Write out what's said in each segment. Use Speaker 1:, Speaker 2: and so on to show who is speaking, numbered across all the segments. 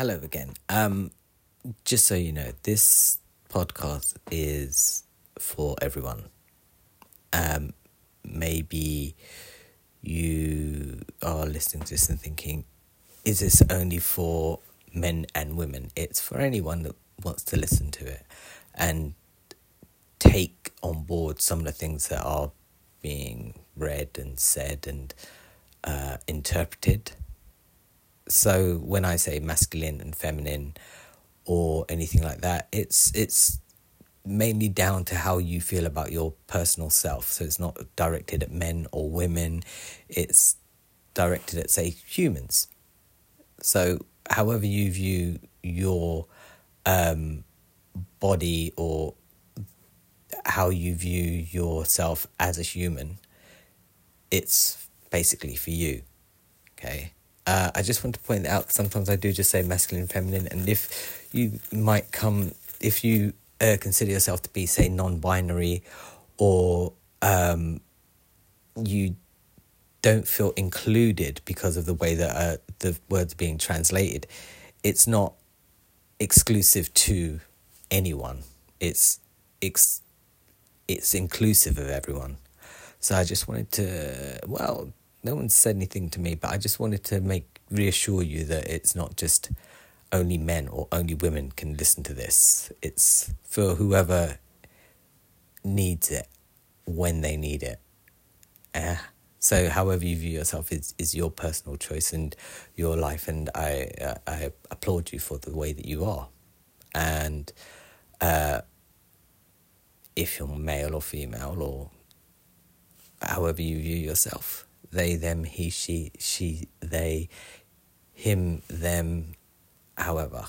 Speaker 1: Hello again. Um, just so you know, this podcast is for everyone. Um, maybe you are listening to this and thinking, is this only for men and women? It's for anyone that wants to listen to it and take on board some of the things that are being read and said and uh, interpreted. So when I say masculine and feminine or anything like that, it's it's mainly down to how you feel about your personal self. So it's not directed at men or women, it's directed at, say, humans. So, however you view your um, body or how you view yourself as a human, it's basically for you. Okay. Uh, I just want to point out sometimes I do just say masculine feminine, and if you might come, if you uh, consider yourself to be, say, non binary, or um, you don't feel included because of the way that uh, the words being translated, it's not exclusive to anyone. It's it's it's inclusive of everyone. So I just wanted to well, no one said anything to me, but I just wanted to make reassure you that it's not just only men or only women can listen to this. It's for whoever needs it when they need it. Uh, so, however you view yourself is, is your personal choice and your life, and I uh, I applaud you for the way that you are. And uh, if you're male or female or however you view yourself, they, them, he, she, she, they, him, them, however,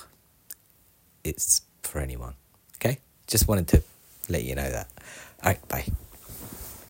Speaker 1: it's for anyone. Okay? Just wanted to let you know that. All right, bye.